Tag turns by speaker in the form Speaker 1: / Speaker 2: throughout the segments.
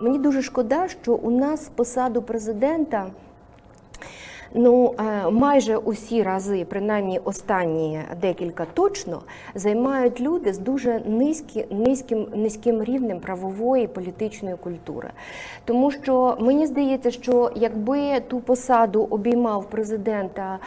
Speaker 1: мені дуже шкода, що у нас посаду президента. Ну, е, майже усі рази, принаймні останні декілька точно, займають люди з дуже низькі, низьким низьким рівнем правової політичної культури. Тому що мені здається, що якби ту посаду обіймав президента.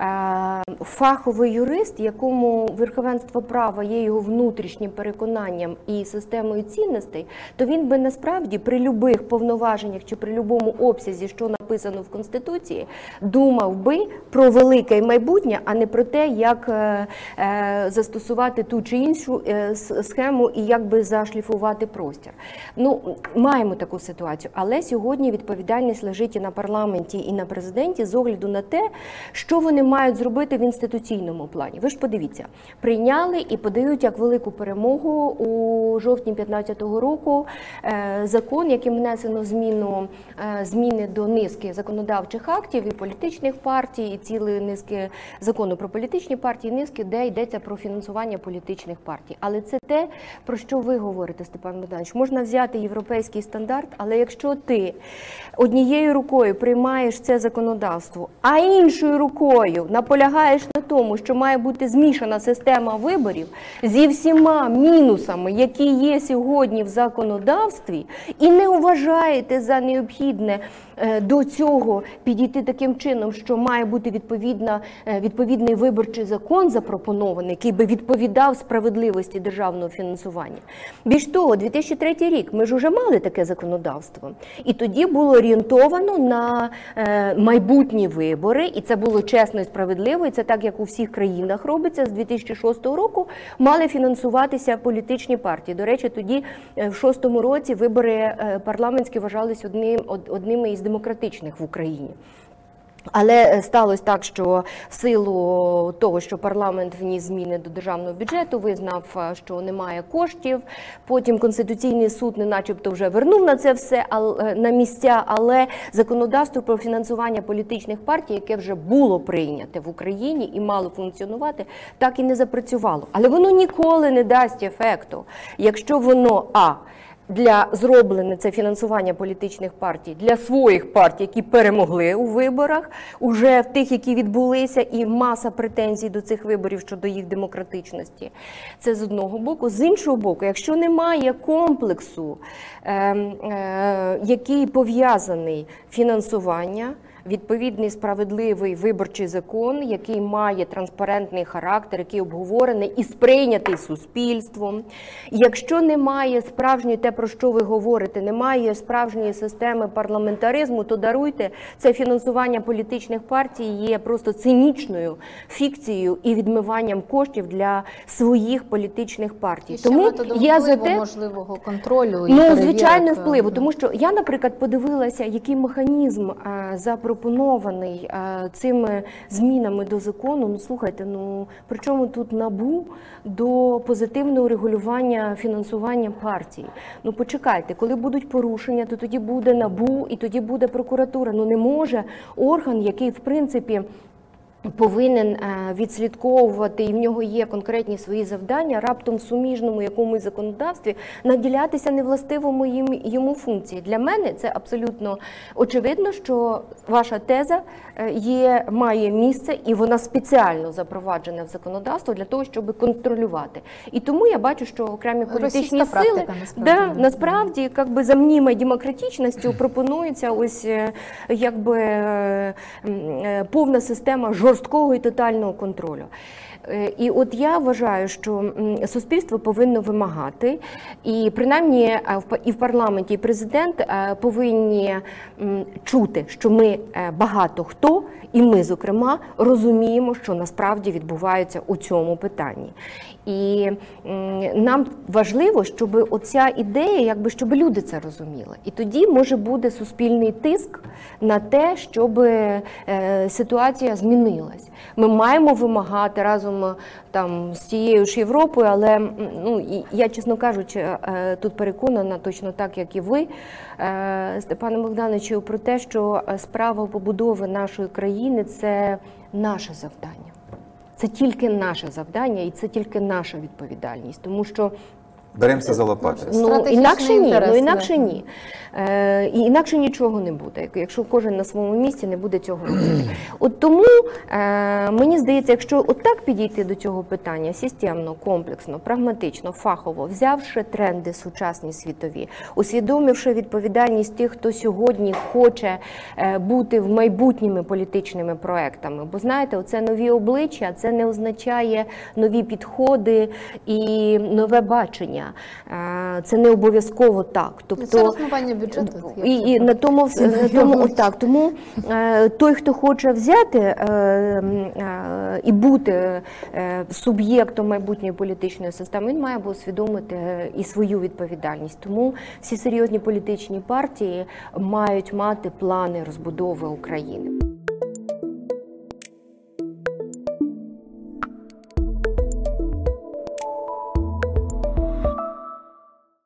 Speaker 1: Е, фаховий юрист, якому верховенство права є його внутрішнім переконанням і системою цінностей, то він би насправді при любих повноваженнях чи при любому обсязі, що написано в конституції, думав би про велике майбутнє, а не про те, як е, е, застосувати ту чи іншу схему і як би зашліфувати простір. Ну маємо таку ситуацію, але сьогодні відповідальність лежить і на парламенті, і на президенті з огляду на те, що вони мають зробити в інституційному плані. Ви ж подивіться, прийняли і подають як велику перемогу у жовтні 2015 року е, закон, яким внесено зміну е, зміни до низки законодавчих актів і політичних партій, і цілої низки закону про політичні партії, низки, де йдеться про фінансування політичних партій. Але це те, про що ви говорите, Степан Богданович. Можна взяти європейський стандарт, але якщо ти однією рукою приймаєш це законодавство, а іншою рукою наполягаєш на тому, що має бути змішана система виборів зі всіма мінусами, які є сьогодні в законодавстві, і не вважаєте за необхідне Е, до цього підійти таким чином, що має бути відповідна е, відповідний виборчий закон запропонований, який би відповідав справедливості державного фінансування. Більш того, 2003 рік ми ж вже мали таке законодавство, і тоді було орієнтовано на е, майбутні вибори, і це було чесно і справедливо. І це так як у всіх країнах робиться з 2006 року. Мали фінансуватися політичні партії. До речі, тоді в шостому році вибори парламентські вважались одним одними із демократичних в Україні. Але е, сталося так, що силу того, що парламент вніс зміни до державного бюджету, визнав, е, що немає коштів. Потім конституційний суд, не начебто, вже вернув на це все е, на місця. Але законодавство про фінансування політичних партій, яке вже було прийняте в Україні і мало функціонувати, так і не запрацювало. Але воно ніколи не дасть ефекту, якщо воно а для зроблене це фінансування політичних партій для своїх партій, які перемогли у виборах, уже в тих, які відбулися, і маса претензій до цих виборів щодо їх демократичності. Це з одного боку. З іншого боку, якщо немає комплексу, е, е, який пов'язаний фінансування відповідний справедливий виборчий закон, який має транспарентний характер, який обговорений і сприйнятий суспільством. Якщо немає справжньої те, про що ви говорите, немає справжньої системи парламентаризму, то даруйте це фінансування політичних партій є просто цинічною фікцією і відмиванням коштів для своїх політичних партій.
Speaker 2: І Тому я за те можливого контролю
Speaker 1: і ну звичайно впливу, тому що я, наприклад, подивилася, який механізм за запропонований е, цими змінами до закону. Ну слухайте, ну при чому тут набу до позитивного регулювання фінансування партій? Ну почекайте, коли будуть порушення, то тоді буде набу і тоді буде прокуратура. Ну не може орган, який в принципі. Повинен е, відслідковувати, і в нього є конкретні свої завдання, раптом в суміжному якомусь законодавстві наділятися невластивому їм йому функції. Для мене це абсолютно очевидно, що ваша теза е, є, має місце і вона спеціально запроваджена в законодавство для того, щоб контролювати. І тому я бачу, що окремі політичні
Speaker 2: Російська
Speaker 1: сили
Speaker 2: насправді,
Speaker 1: да, насправді як би за мнімою демократичністю пропонується ось е, якби повна система жорсткості жорсткого і тотального контролю. Е, і от я вважаю, що суспільство повинно вимагати, і принаймні е, і в парламенті, і президент е, повинні чути, що ми багато хто, і ми, зокрема, розуміємо, що насправді відбувається у цьому питанні. І нам важливо, щоб оця ідея, якби щоб люди це розуміли. І тоді може буде суспільний тиск на те, щоб ситуація змінилась. Ми маємо вимагати разом там з тією ж Європою, але ну я, чесно кажучи, е, тут переконана точно так, як і ви, е, Степане Богдановичу, про те, що справа побудови нашої країни це наше завдання. Це тільки наше завдання і це тільки наша відповідальність, тому що
Speaker 3: Беремося за лопати.
Speaker 1: Ну інакше ні,
Speaker 2: інтерес,
Speaker 1: ну інакше
Speaker 2: да.
Speaker 1: ні. Е, і інакше нічого не буде, якщо кожен на своєму місці не буде цього робити. От тому е, мені здається, якщо отак підійти до цього питання системно, комплексно, прагматично, фахово, взявши тренди сучасні світові, усвідомивши відповідальність тих, хто сьогодні хоче е, бути в майбутніми політичними проектами. Бо знаєте, оце нові обличчя, це не означає нові підходи і нове бачення. Е, Це не обов'язково так. Тобто
Speaker 2: Це розмивання бюджету.
Speaker 1: і, і на тому, на тому отак. Тому е, той, хто хоче взяти е, і бути суб'єктом майбутньої політичної системи, він має усвідомити і свою відповідальність. Тому всі серйозні політичні партії мають мати плани розбудови України.